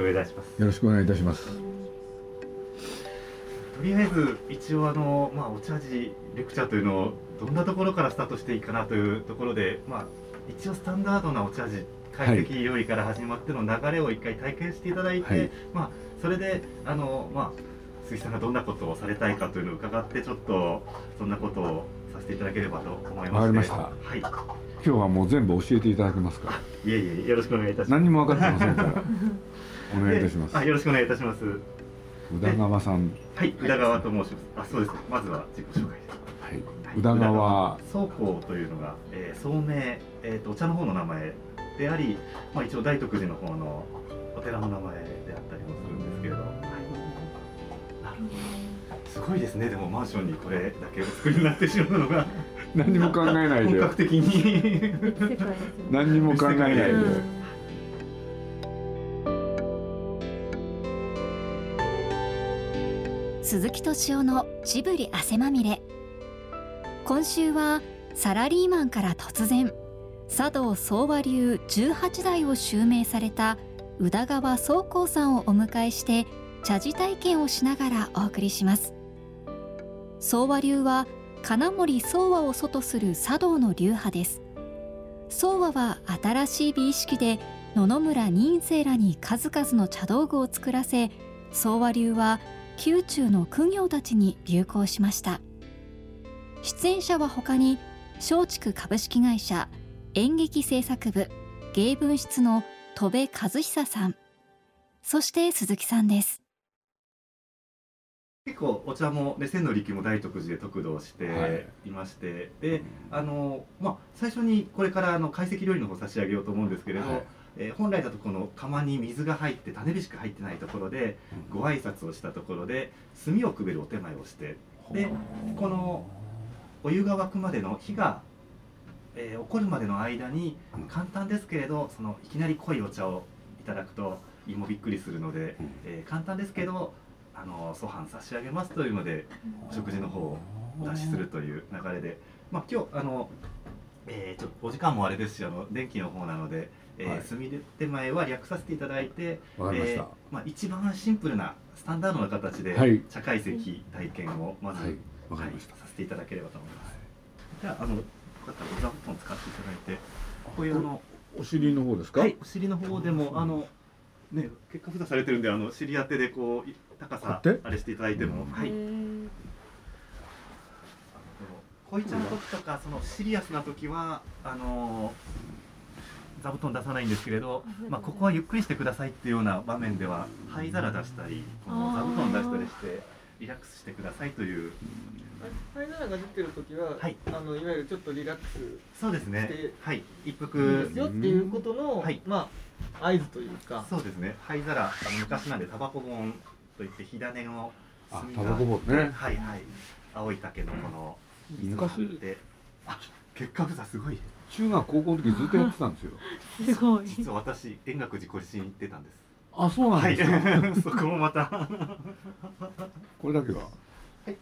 くお願いいたします。よろしくお願いいたします。とりあえず一応あのまあお茶事レクチャーというのをどんなところからスタートしていいかなというところで、まあ一応スタンダードなお茶事懐石料理から始まっての流れを一回体験していただいて、はい、まあそれであのまあ鈴木さんがどんなことをされたいかというのを伺ってちょっとそんなことをさせていただければと思います。わかりました。はい。今日はもう全部教えていただけますか？いえいえよろしくお願いいたします。何も分かってませんから。お願いいたします。あよろしくお願いいたします。宇田川さん。はい、宇田川と申します。あそうです。まずは自己紹介です。はい。宇田川倉庫というのが、えー、総名えっ、ー、とお茶の方の名前であり、まあ一応大徳寺の方のお寺の名前であったりもするんですけれど。はい。なるほど。すごいですねでもマンションにこれだけお作りになってしまうのが何も考えないで 本格的に何にも考えないで、鈴木敏夫のジブリ汗まみれ。今週はサラリーマンから突然茶道総和流18代を襲名された宇田川宗光さんをお迎えして茶事体験をしながらお送りします。宗和流は金森宗和を祖とする茶道の流派です。宗和は新しい美意識で野々村仁世らに数々の茶道具を作らせ宗和流は宮中の苦行たちに流行しました。出演者は他に松竹株式会社演劇制作部芸文室の戸部和久さんそして鈴木さんです。結構お茶も、ね、千の力も大徳寺で得度してい。まして、はい、であの、まあ、最初にこれからあの懐石料理の方差し上げようと思うんですけれど、はい、えー、本来だとこの釜に水が入って種火しか入ってないところで、ご挨拶をしたところで炭をくべるお手前をしてでこのお湯が沸くまでの火が、えー、起こるまでの間に簡単ですけれどそのいきなり濃いお茶をいただくと胃もびっくりするので、えー、簡単ですけどあの粗飯差し上げますというのでお食事の方をお出しするという流れで、まあ、今日あの、えー、ちょっとお時間もあれですしあの電気の方なので、えー、墨手前は略させていただいてえー、まあ、一番シンプルなスタンダードな形で茶会席体験をまず、はい。はい、させていただければと思います。じゃああのよかったらお座布団使っていただいてこういうあのお尻の方ですか、はい、お尻の方でもあのね結果札されてるんであの尻当てでこう高さあれしていただいても、はい。恋ちゃんの時とかそのシリアスな時はあの座布団出さないんですけれど、まあここはゆっくりしてくださいっていうような場面では灰皿出したり、この座布団出したりしてリラックスしてくださいという。灰皿が出てる時は、はい、あのいわゆるちょっとリラックスそうですね。はい、一服ですよっていうことの、はい、まあ合図というか。そうですね。灰皿あの昔なんでタバコ本といって火種のあタバコもねはいはい青い竹のこの昔あ結果札すごい。中学高校の時ずっとやってたんですよ。すごい。実は私円覚寺こりしに行ってたんです。あそうなんですか、はい、そこもまた。これだけは？はい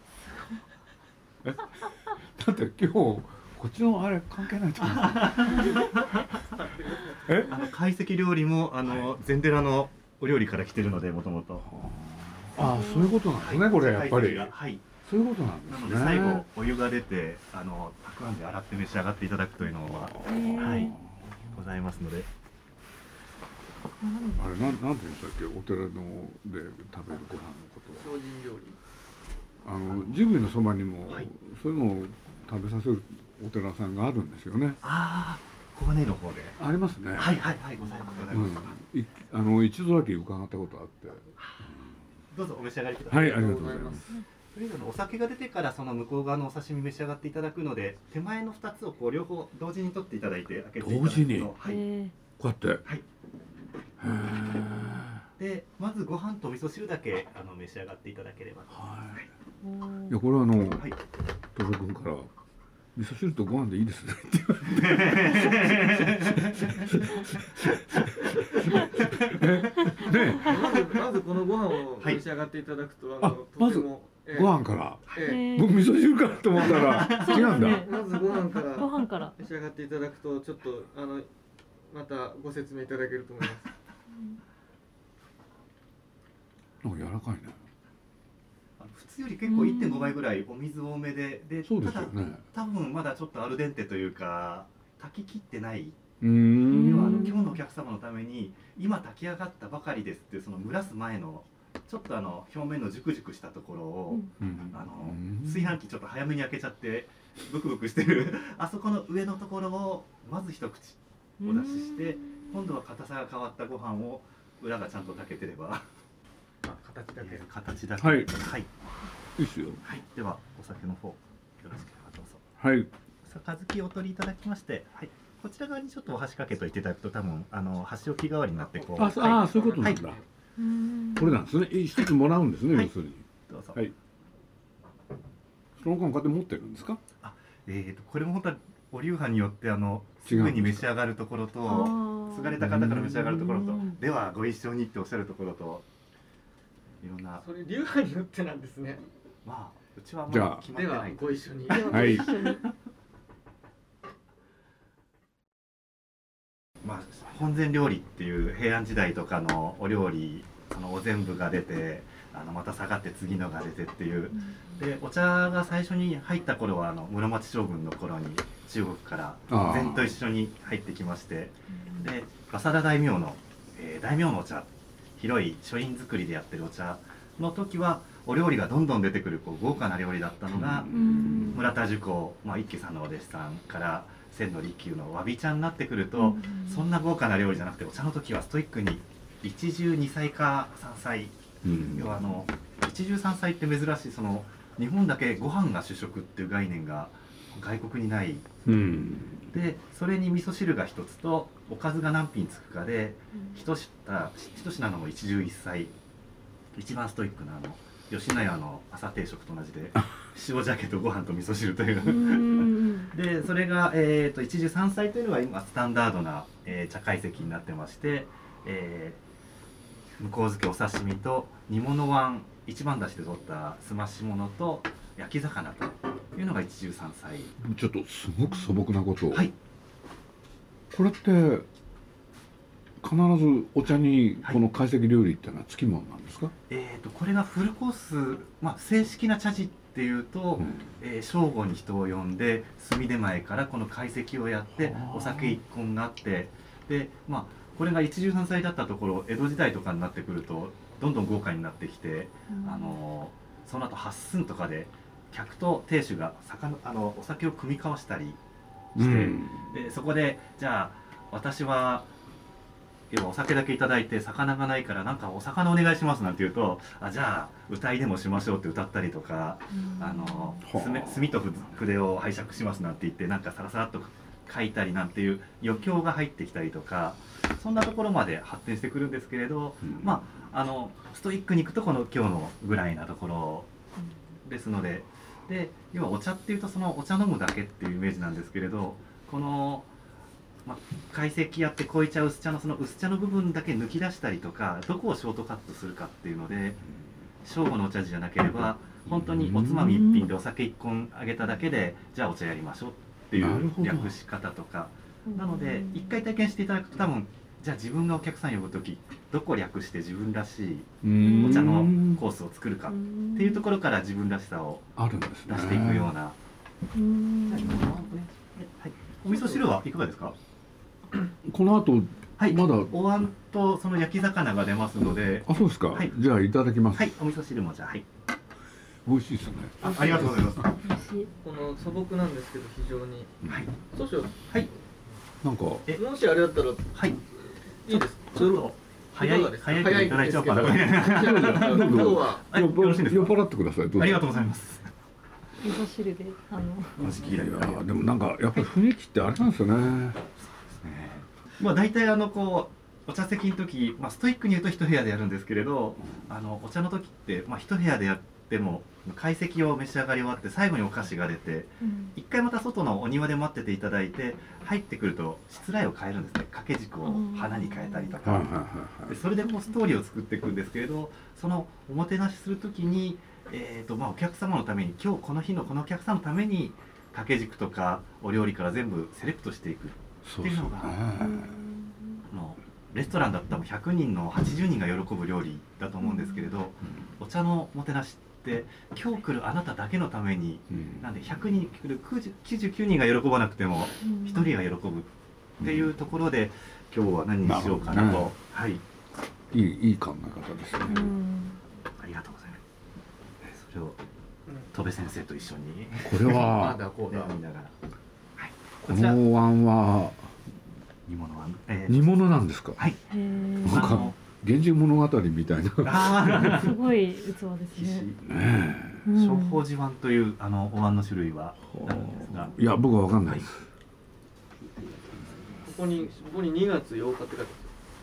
え？だって今日こっちのあれ関係ないと思う。え？あの懐石料理もあの禅寺のお料理から来てるのでもともと。ああそういうことなんですね、これやっぱり。はい。そういうことなんですね。最後お湯が出てあのたくあんで洗って召し上がっていただくというのははいございますので。あれなんなんて言うんでしたっけ？お寺ので食べるご飯のこと精進料理。あのジブリのそばにも、はい、そういうのを食べさせるお寺さんがあるんですよね。ああ。小金の方で。ありますね。はいはいはいございます。うん、あの一度だけ伺ったことあって。どうぞお召し上がりください。はい、ありがとうございます。とりあえずお酒が出てからその向こう側のお刺身召し上がっていただくので手前の二つをこう両方同時に取っていただいて開けていただくと同時に、はい、こうやって？はい。でまずご飯と味噌汁だけあの召し上がっていただければはい、い。やこれはあの、はい、戸君から味噌汁とご飯でいいですね。って言われてねまずまずこのご飯を召し上がっていただくと、あのまずご飯から、え僕味噌汁からと思ったら 違うんだ、まずご飯から。ご飯から。召し上がっていただくとちょっとあのまたご説明いただけると思います。なんか柔らかいね。普通より結構1.5倍ぐらいお水多めででそうですよただね多分まだちょっとアルデンテというか炊き切ってない。うー要はあのん今日のお客様のために今炊き上がったばかりですっていうその蒸らす前のちょっとあの表面のジュクジュクしたところを、うん。あのうん。炊飯器ちょっと早めに開けちゃってブクブクしてる。あそこの上のところをまず一口お出しして今度は硬さが変わったご飯を裏がちゃんと炊けてれば。あ形だけ。形だけ。はい。はい、いいっすよ。はい、ではお酒の方よろしければどうぞ。はい。杯をお取りいただきまして、はい、こちら側にちょっとお箸かけといていただくと多分あの箸置き代わりになってこう。あ、そはいあーそういうことなんだ、はいこれなんですね。一つもらうんですね、はい。要するに。どうぞ、はい。その間こうやって持ってるんですか？えー、とこれも本当はお流派によってあのすぐに召し上がるところと継がれた方から召し上がるところとうん。ではご一緒にっておっしゃるところといろんな。それ流派によってなんですね。まあうちはじゃあ。まだ決まっではてないご一緒に。はいまあ、本膳料理っていう平安時代とかのお料理そのお膳部が出てあのまた下がって次のが出てっていう。でお茶が最初に入った頃はあの室町将軍の頃に中国からあー膳と一緒に入ってきましてで早稲田大名の、えー大名のお茶広い書院作りでやってるお茶の時はお料理がどんどん出てくるこう豪華な料理だったのが、村田寿子、まあ、一家さんのお弟子さんから千の利休のわび茶になってくると、そんな豪華な料理じゃなくてお茶の時はストイックに一汁二菜か三菜。うん。要はあの一汁三菜って珍しいその日本だけご飯が主食っていう概念が外国にない。うん。でそれに味噌汁が一つとおかずが何品つくかで一品一品の一汁一菜。一番ストイックなあの吉野家の朝定食と同じで 塩鮭とご飯と味噌汁というでそれが、えー、と一汁三菜というのが今スタンダードな、えー茶会席になってまして、えー、向こう漬けお刺身と煮物椀一番出しで取ったすまし物と焼き魚というのが一汁三菜ちょっとすごく素朴なこと。を、はい。これって必ずお茶にこの懐石料理っていうのはつきものなんですか、えー、とこれがフルコース、まあ、正式な茶事っていうと、うん。えー正午に人を呼んで炭出前からこの懐石をやってはあお酒一本があってでまあこれが一汁三菜だったところ江戸時代とかになってくるとどんどん豪華になってきて、あのその後八寸とかで客と亭主が魚あのお酒を組み交わしたりして、うん。でそこでじゃあ私は要はお酒だけいただいて魚がないからなんかお魚お願いしますなんて言うとあじゃあ歌いでもしましょうって歌ったりとか、あのはあ墨墨と筆を拝借しますなんて言ってなんかさらさらっと書いたりなんていう余興が入ってきたりとかそんなところまで発展してくるんですけれど、うん。まああのストイックに行くとこの今日のぐらいなところですのでで要はお茶っていうとそのお茶飲むだけっていうイメージなんですけれどこの、まあ、懐石やって濃い茶薄茶のその薄茶の部分だけ抜き出したりとかどこをショートカットするかっていうので正午のお茶事じゃなければ本当におつまみ1品でお酒1本あげただけでじゃあお茶やりましょうっていう略し方とか。なので一回体験していただくと多分じゃあ自分がお客さん呼ぶ時どこ略して自分らしいうん。お茶のコースを作るかっていうところから自分らしさをあるんですね。出していくような、はい、お味噌汁はいかがですか？この後はい。まだ。お椀とその焼き魚が出ますので。あそうですか、はい。じゃあいただきます、はい。お味噌汁もじゃあはい。美味しいですね。あありがとうございます。この素朴なんですけど非常に。はい。少々。はい。なんか。え？もしあれだったら。いはい。いですちょっと。早い。早いけどいただいちゃおうかな？早いんです。けど今日は。は。い。酔っよろしいですか？酔っ払ってください。どうぞ。ありがとうございます。味噌汁であの。お時期以来いやでもなんかやっぱり雰囲気ってあれなんですよねまあ大体あのこうお茶席の時、まあ、ストイックに言うと一部屋でやるんですけれどあのお茶の時って、まあ、一部屋でやっても懐石を召し上がり終わって最後にお菓子が出て一回また外のお庭で待ってていただいて入ってくるとしつらいを変えるんですね。掛け軸を花に変えたりとか、でそれでこうストーリーを作っていくんですけれどそのおもてなしする時に、えーとまあ、お客様のために今日この日のこのお客さんのために掛け軸とかお料理から全部セレクトしていくそうですよねあのレストランだったら100人の80人が喜ぶ料理だと思うんですけれど、お茶のもてなしって今日来るあなただけのためにうん。なんで100人来る90 99人が喜ばなくても1人が喜ぶっていうところで今日は何にしようかなと、はい。いいいい考え方ですね。うん。ありがとうございます。えそれを戸部先生と一緒に。これあは だこうだ。見ながら、はい、ここちらのお椀は煮物は、えー煮物なんですか？はいなんか源氏物語みたいな。あすごい器ですーね。ねうん小宝寺碗というあのお椀の種類はあるんですがえ。いや僕はわかんないです。ここにここに2月8日って書いて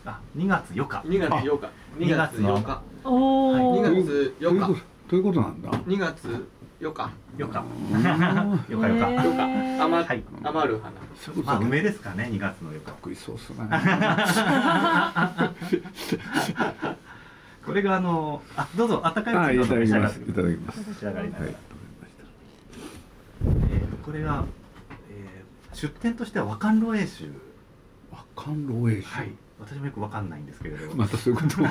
あ2月8日ある2月8日2月8日おお、2月8日ということということなんだ？2月8日8日うんよかよか、へー。よか余はい。余る花。まあね梅ですかね2月の4日。得意そうっすね。これがあのあどうぞ温かいいただきます。召し上がってい。ただきます。召し上がりはい。えーこれが、えー出店としては和漢漏栄酒。和漢漏洩はい。私もよくわかんないんですけれど、またそういうこと。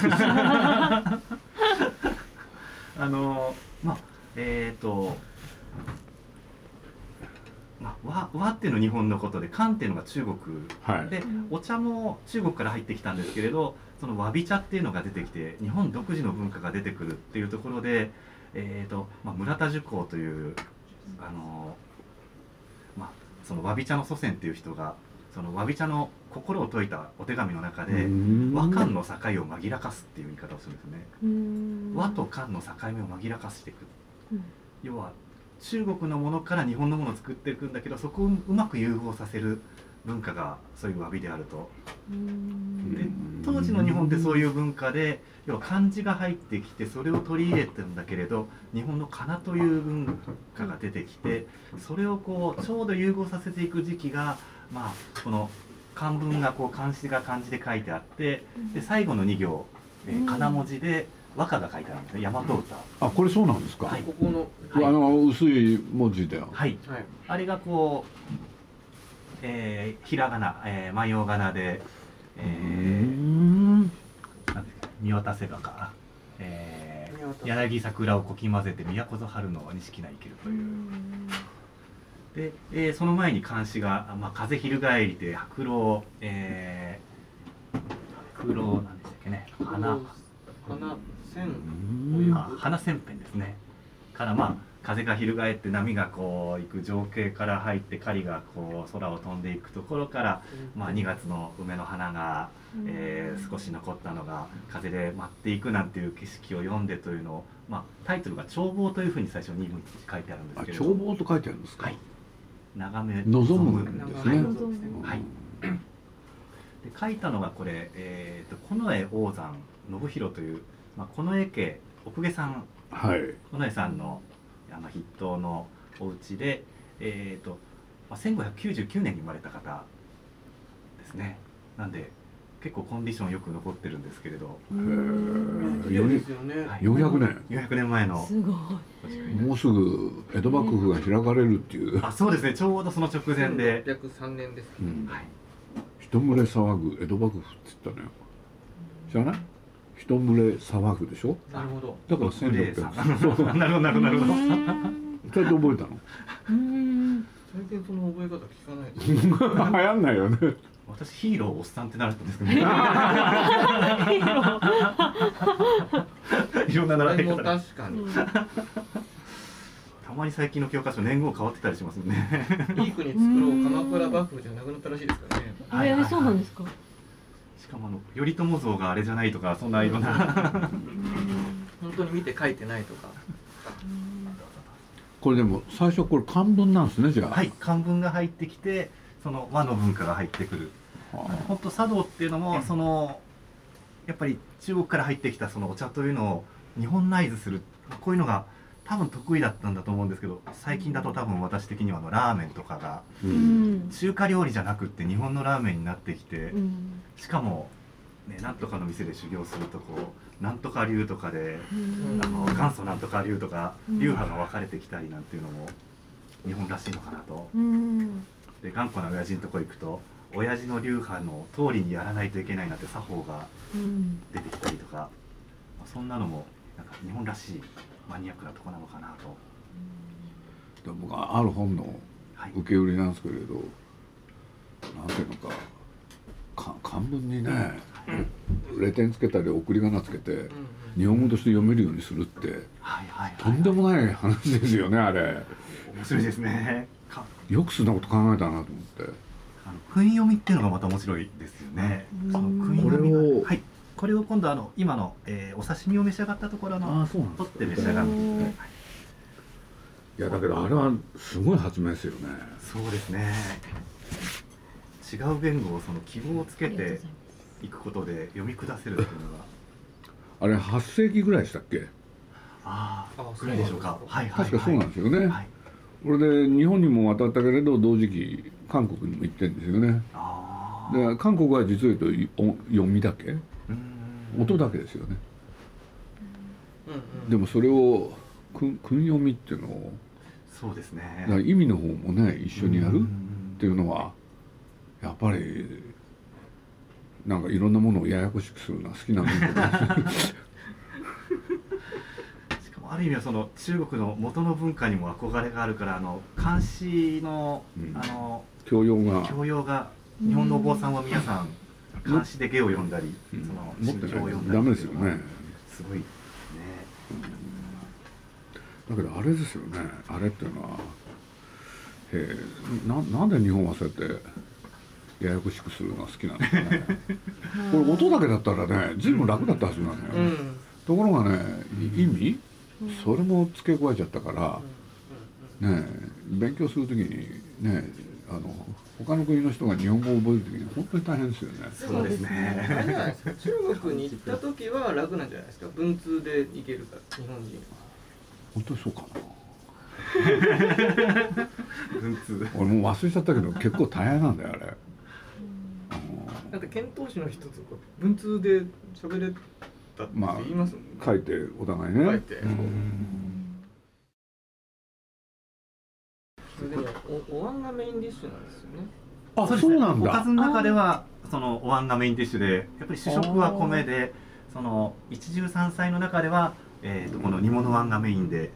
あのまあえっ、とまあ和和っていうのは日本のことで漢っていうのが中国はい。でお茶も中国から入ってきたんですけれどそのわび茶っていうのが出てきて日本独自の文化が出てくるっていうところで、えーとまあ、村田寿光というあの、まあ、そのわび茶の祖先っていう人がそのわび茶の心を説いたお手紙の中で和漢の境を紛らかすっていう言い方をするんですね。うん和と漢の境目を紛らかしていくうん要は中国のものから日本のものを作っていくんだけどそこをうまく融合させる文化がそういう詫びであると。うん。で当時の日本ってそういう文化で要は漢字が入ってきてそれを取り入れてるんだけれど日本の仮名という文化が出てきてそれをこうちょうど融合させていく時期がまあこの漢文がこう漢字が漢字で書いてあってで最後の2行、えー、仮名文字で和歌が書いてあるんですね。大和歌。あこれそうなんですか？はい。ここのはい。あの薄い文字で。はい。はい。あれがこう、えーひらがな、えー、万葉仮名で、えうんー、見渡せばか、えー、柳桜をこき混ぜて都ぞ春の錦な生けるという。で、えーその前に漢詩が「まあ、風翻り」で白老、えー、白老なんでしたっけね。花。花線うん。あ花千辺ですね。からまあ風が翻って波がこう行く情景から入って狩りがこう空を飛んでいくところから、まあ、2月の梅の花が、えー少し残ったのが風で舞っていくなんていう景色を読んでというのを、まあ、タイトルが「眺望」というふうに最初に書いてあるんですあけれど眺望と書いてあるんですか？はい。眺め望むんですね。はい。で書いたのがこれ、えー、と近衛王山信弘という、まあ、近衛家奥家さんはい。近衛さんのあの筆頭のお家で、えーとまあ、1599年に生まれた方ですねなんで結構コンディションよく残ってるんですけれど、うん綺麗ですよねはい400年。400年前のすごい。もうすぐ江戸幕府が開かれるっていう。あそうですねちょうどその直前で、1603年ですうんはい、一群れ騒ぐ江戸幕府って言ったのよ。知らない？一群れ騒ぐでしょ？なるほど。だからグレーさ1600。そう。んなるほどなるほど。なるほどうん。それで覚えたの？うん。最近その覚え方聞かない 流行んないよね。私ヒーローおっさんってなるんですけどね。いろんな習これもい方が確かに。たまに最近の教科書年号変わってたりしますね。いい国作ろう。鎌倉幕府じゃなくなったらしいですからね。えーそうなんですか？しかもあの頼朝像があれじゃないとかそんないろん。な本当に見て書いてないとか。これでも最初これ漢文なんですねじゃあ。はい漢文が入ってきてその和の文化が入ってくる。は本当茶道っていうのもそのやっぱり中国から入ってきたそのお茶というのを日本ナイズするこういうのが多分得意だったんだと思うんですけど最近だと多分私的にはあのラーメンとかがあううん。ん。中華料理じゃなくって日本のラーメンになってきてうん。しかも、ね、なんとかの店で修行するとこうなんとか流とかでうん。あの元祖なんとか流とかうん。流派が分かれてきたりなんていうのも日本らしいのかなと。うん。で頑固な親父のとこ行くと親父の流派の通りにやらないといけないなって作法がうん。出てきたりとか、まあそんなのもなんか日本らしいマニアックなとこなのかなと。で僕はある本のはい、受け売りなんですけれどなんていうのかか漢文にねレ点つけたり送り仮名つけて日本語として読めるようにするってはいはいはいとんでもない話ですよねあれ。面白いですね。か。よくそんなこと考えたなと思って。あの訓読みっていうのがまた面白いですよね。これをはい、これを今度あの今の、えーお刺身を召し上がったところのあそうなん取って召し上がる。うんはいいやだけどあれはすごい発明ですよねそうですね。違う言語をその記号をつけていくことで読み下せるっていうのが、あれ8世紀ぐらいでしたっけ？ああ、あぐらいでしょうか。はいはいはい。確かそうなんですよねはい。これで日本にも渡ったけれど同時期韓国にも行ってるんですよねああ。で韓国は実を言うとお読みだけ？音だけですよね。でもそれを訓訓読みっていうのをそうですね。意味の方もね一緒にやるっうんていうのはやっぱりなんかいろんなものをややこしくするのは好きなんだけどしかもある意味はその中国の元の文化にも憧れがあるからあの漢詩の、うん。あの教養が教養が日本のお坊さんは皆さん漢詩で芸を読んだり、うん。その心経を読んだりとダメですよね。すごいね。だけどあれですよね。あれっていうのはえーななんで日本はそうやってややこしくするのが好きなんですかね。これ音だけだったらね随分楽だったはずなのよ、うん。ところがねい意味？それも付け加えちゃったからねえ勉強するときにねあの他の国の人が日本語を覚えるときに本当に大変ですよね。そうですね。あれじゃないですか中国に行った時は楽なんじゃないですか？文通で行けるから日本人本当にそうかな。文通。俺もう忘れちゃったけど結構大変なんだよあれ。あのだって遣唐使の人とか文通で喋れたってまあ言いますもんね、書いてお互いね。書いてうんでもおお椀がメインディッシュなんですよね。あですそうなんだ。おかずの中ではそのお椀がメインディッシュでやっぱり主食は米でその一汁三菜の中では、えー、とこの煮物椀がメインで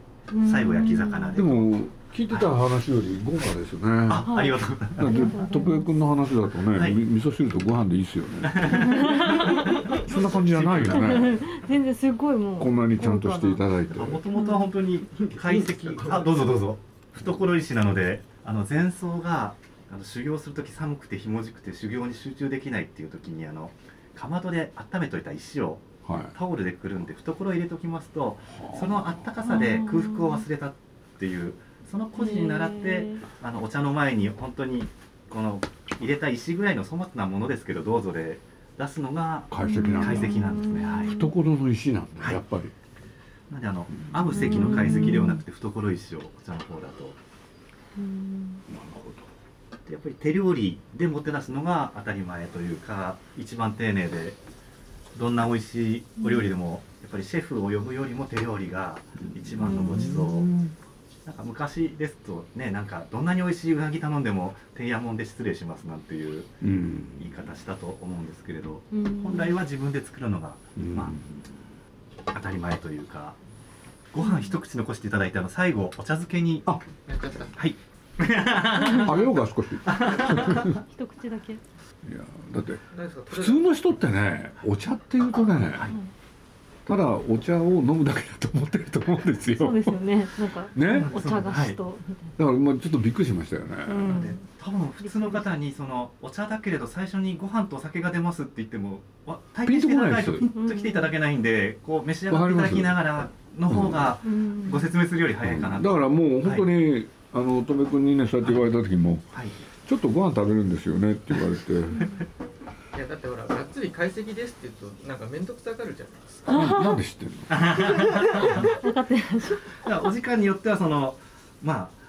最後焼き魚で。でも聞いてた話より豪華ですよね。あ、ありがとうございます。徳江君の話だとね、はい。み味噌汁とご飯でいいっすよね。そんな感じじゃないよね。全然すごいもう。こんなにちゃんとしていただいて。もともとは本当に解析あどうぞどうぞ懐石なのであの前奏があの修行する時寒くてひもじくて修行に集中できないっていう時にあのかまどで温めといた石をはい。タオルでくるんで懐入れときますとそのあったかさで空腹を忘れたっていうその故事に倣ってあのお茶の前に本当にこの入れた石ぐらいの粗末なものですけどどうぞで出すのが解析なんだ。解析なんですね。はい。懐の石なんだ、はいやっぱりなのであのアブ石の解析ではなくて懐石をお茶の方だと。うん。なるほでやっぱり手料理でもてなすのが当たり前というか一番丁寧でどんな美味しいお料理でもやっぱりシェフを呼ぶよりも手料理が一番のごちそうなんか昔ですとねなんかどんなに美味しいうなぎ頼んでもてんやもんで失礼しますなんていう言い方したと思うんですけれどうん。本来は自分で作るのがうん。ま当たり前というかご飯一口残していただいてあの最後お茶漬けに。あ。はい。あげようか少しい一口だけ。やだって普通の人ってねお茶っていうとね、ただお茶を飲むだけだと思ってると思うんですよ。そうですよね。なんかね？お茶菓子と。みたい。だからまあちょっとびっくりしましたよね、なうん。で多分普通の方にそのお茶だけれど最初にご飯とお酒が出ますって言ってもわ体験していただかないとピピンと来ていただけないんでこう召し上がっていただきながらの方がうんご説明するより早いかなと、だからもう本当に、あの乙女君にねそうやって言われた時も、はい、ちょっとご飯食べるんですよねって言われて。いやだってほらがっつり解析ですって言うとなんか面倒くさがるじゃないですか。ななんで知ってんの？分かってないお時間によってはそのまあ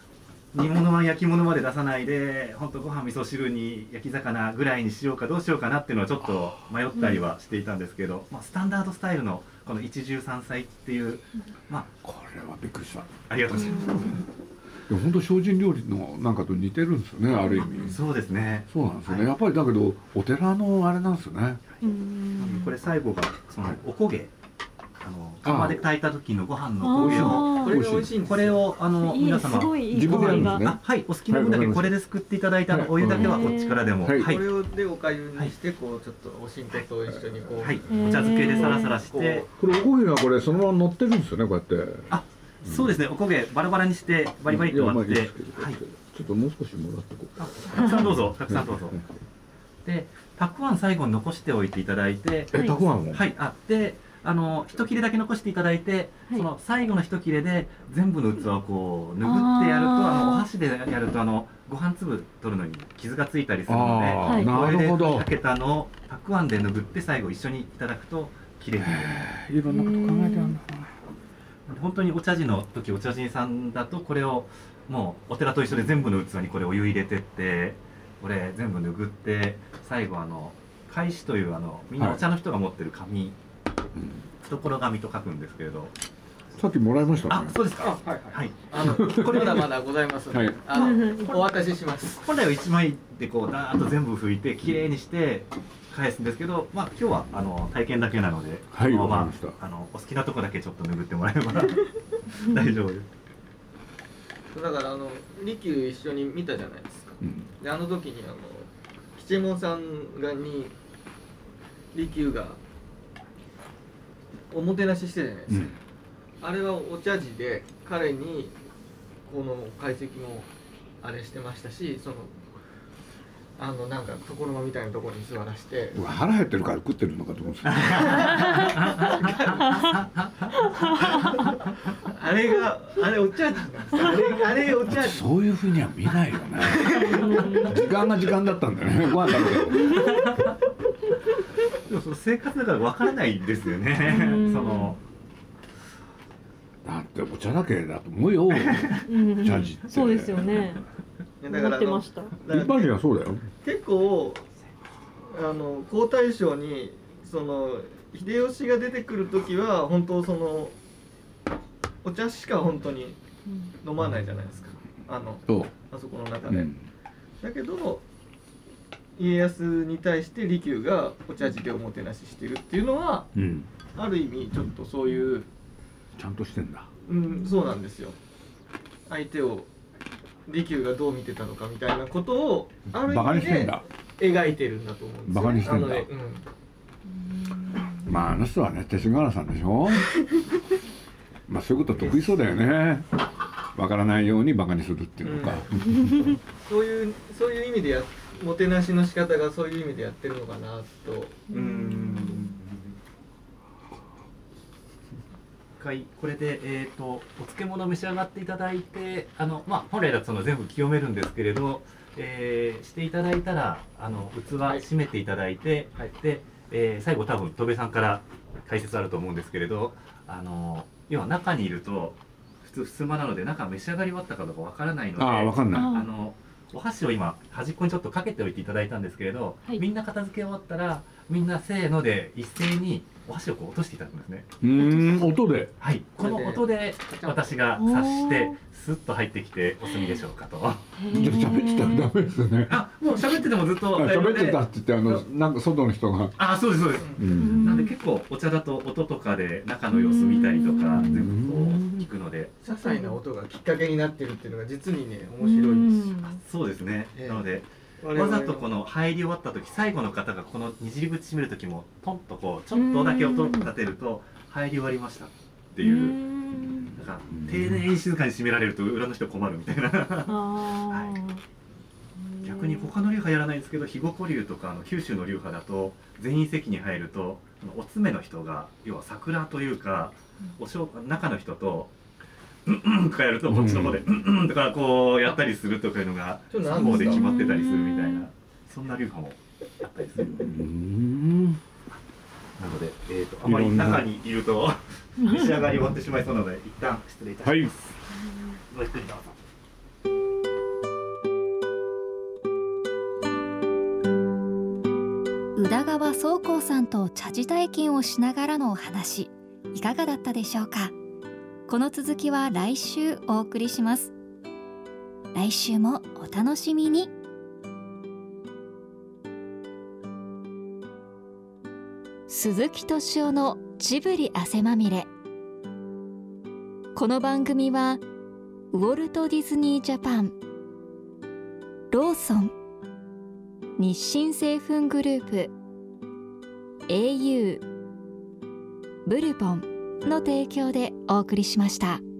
煮物は焼き物まで出さないで本当ご飯味噌汁に焼き魚ぐらいにしようかどうしようかなっていうのはちょっと迷ったりはしていたんですけど、まあ、スタンダードスタイルのこの一汁三菜っていうまあこれはびっくりした。ありがとうございます。や本当精進料理のなんかと似てるんですよねある意味。そうですね。そうなんですよね、はい。やっぱりだけどお寺のあれなんですよね。うん。これ最後がそのおこげあのあ釜で炊いた時のご飯のおこげをあこれが美味しいこれをあの皆様。すごいいい自分でやるんですはいお好きな分だけこれですくっていただいたお湯だけはこっちからでも。これをでおかゆにしてこうちょっとおしんこと一緒にこう。はい。お茶漬けでサラサラして。これおこげがこれそのまま乗ってるんですよねこうやって。あそうですね。おこげバラバラにしてバリバリっと割って。はい。ちょっともう少しもらってこう。たくさんどうぞ。たくさんどうぞ。でたくあん最後に残しておいていただいて。えたくあんを？はい。あであの一切れだけ残していただいて、はい。その最後の一切れで全部の器をこう拭ってやるとあのお箸でやるとあのご飯粒取るのに傷がついたりするのでああ、はいなるほど。かけたのをたくあんで拭って最後一緒にいただくと綺麗にいろんなこと考えてあるんだ。本当にお茶事の時お茶人さんだとこれをもうお寺と一緒で全部の器にこれお湯入れてってこれ全部拭って最後あの返しというあのみんなお茶の人が持ってる紙、懐紙と書くんですけれど。さっきもらいましたあねそうですか。はいはい。あのこれまだまだございます。ので、はいあの お渡しします。本来は1枚でこうダーッと全部拭いてきれいにして返すんですけどまあ今日はあの体験だけなのではいこのまわかりました。あのお好きなとこだけちょっと拭ってもらえれば 大丈夫です。だからあの利休一緒に見たじゃないですか。うん。であの時にあの吉右衛門さんがに利休がおもてなししてたじゃないですか、あれはお茶事で彼にこの解析もあれしてましたしそのあのなんか床の間みたいなところに座らして。腹減ってるから食ってるのかと思ってた。あれがあれお茶事なんですよ。あれあれお茶事。そういうふうには見ないよね。時間が時間だったんだよね。ご飯食べてでもその生活だから分からないですよね。うん。その。だってお茶だけだと思うようん。ジャージって。そうですよね。だからってました。だ一から般人はそうだよ。結構あの皇太子にその秀吉が出てくる時は本当そのお茶しか本当に飲まないじゃないですか。あのそあそこの中う、で、うん、だけど家康に対して利休がお茶事でおもてなししてるっていうのはうん、ある意味ちょっとそういう、ちゃんとしてんだ。うん、そうなんですよ。相手を利休がどう見てたのかみたいなことをある意味で描いてるんだと思うんですよ、バカにしてんだ。ねうん。まああの人はね勅使河原さんでしょ。まあそういうこと得意そうだよね。わからないようにバカにするっていうのか、そういうそういう意味でやもてなしの仕方がそういう意味でやってるのかなと。うーん。一回これで、えー、とお漬物召し上がっていただいてあの、まあ、本来だとその全部清めるんですけれど、えーしていただいたらあの器はい。閉めていただいて、はい。で、えー最後多分戸部さんから解説あると思うんですけれどあの要は中にいると普通襖なので中召し上がり終わったかどうかわからないのでああわかんない。ああのお箸を今端っこにちょっとかけておいていただいたんですけれど、はい。みんな片付け終わったらみんなせーので一斉にお箸をこう落としていただくんですね。うーん音で。はい。この音で。私が察してスッと入ってきてお済みでしょうかと。じゃあ喋ってたらダメですよね。あもう喋っててもずっとあ喋ってたあって言ってあのなんか外の人が、あそうですそうです。うん。なんで結構お茶だと音とかで中の様子見たりとかうん全部こう聞くので些細な音がきっかけになってるっていうのが実にね面白いですそうですね、ええ。なのでわざとこの入り終わった時最後の方がこのにじり口閉める時もトンとこうちょっとだけ音立てると入り終わりましたっていうなんか丁寧に静かに閉められると裏の人困るみたいな。あー。逆に他の流派やらないんですけど肥後古流とかあの九州の流派だと全員席に入るとお詰めの人が要は桜というかおしょう中の人と「うんうん」とかやるとこっちの方で「うん。うん」とかこうやったりするとかいうのがちょっと何ですか？方で決まってたりするみたいなそんな流派もあったりする。なので、えー、とあまり中にいると召し上がり終わってしまいそうなので一旦失礼いたします、はい。ごゆっくりどうぞ。宇田川宗光さんと茶事体験をしながらのお話いかがだったでしょうか？この続きは来週お送りします。来週もお楽しみに。鈴木敏夫のジブリ汗まみれ。この番組はウォルト・ディズニー・ジャパンローソン日清製粉グループ au ブルボンの提供でお送りしました。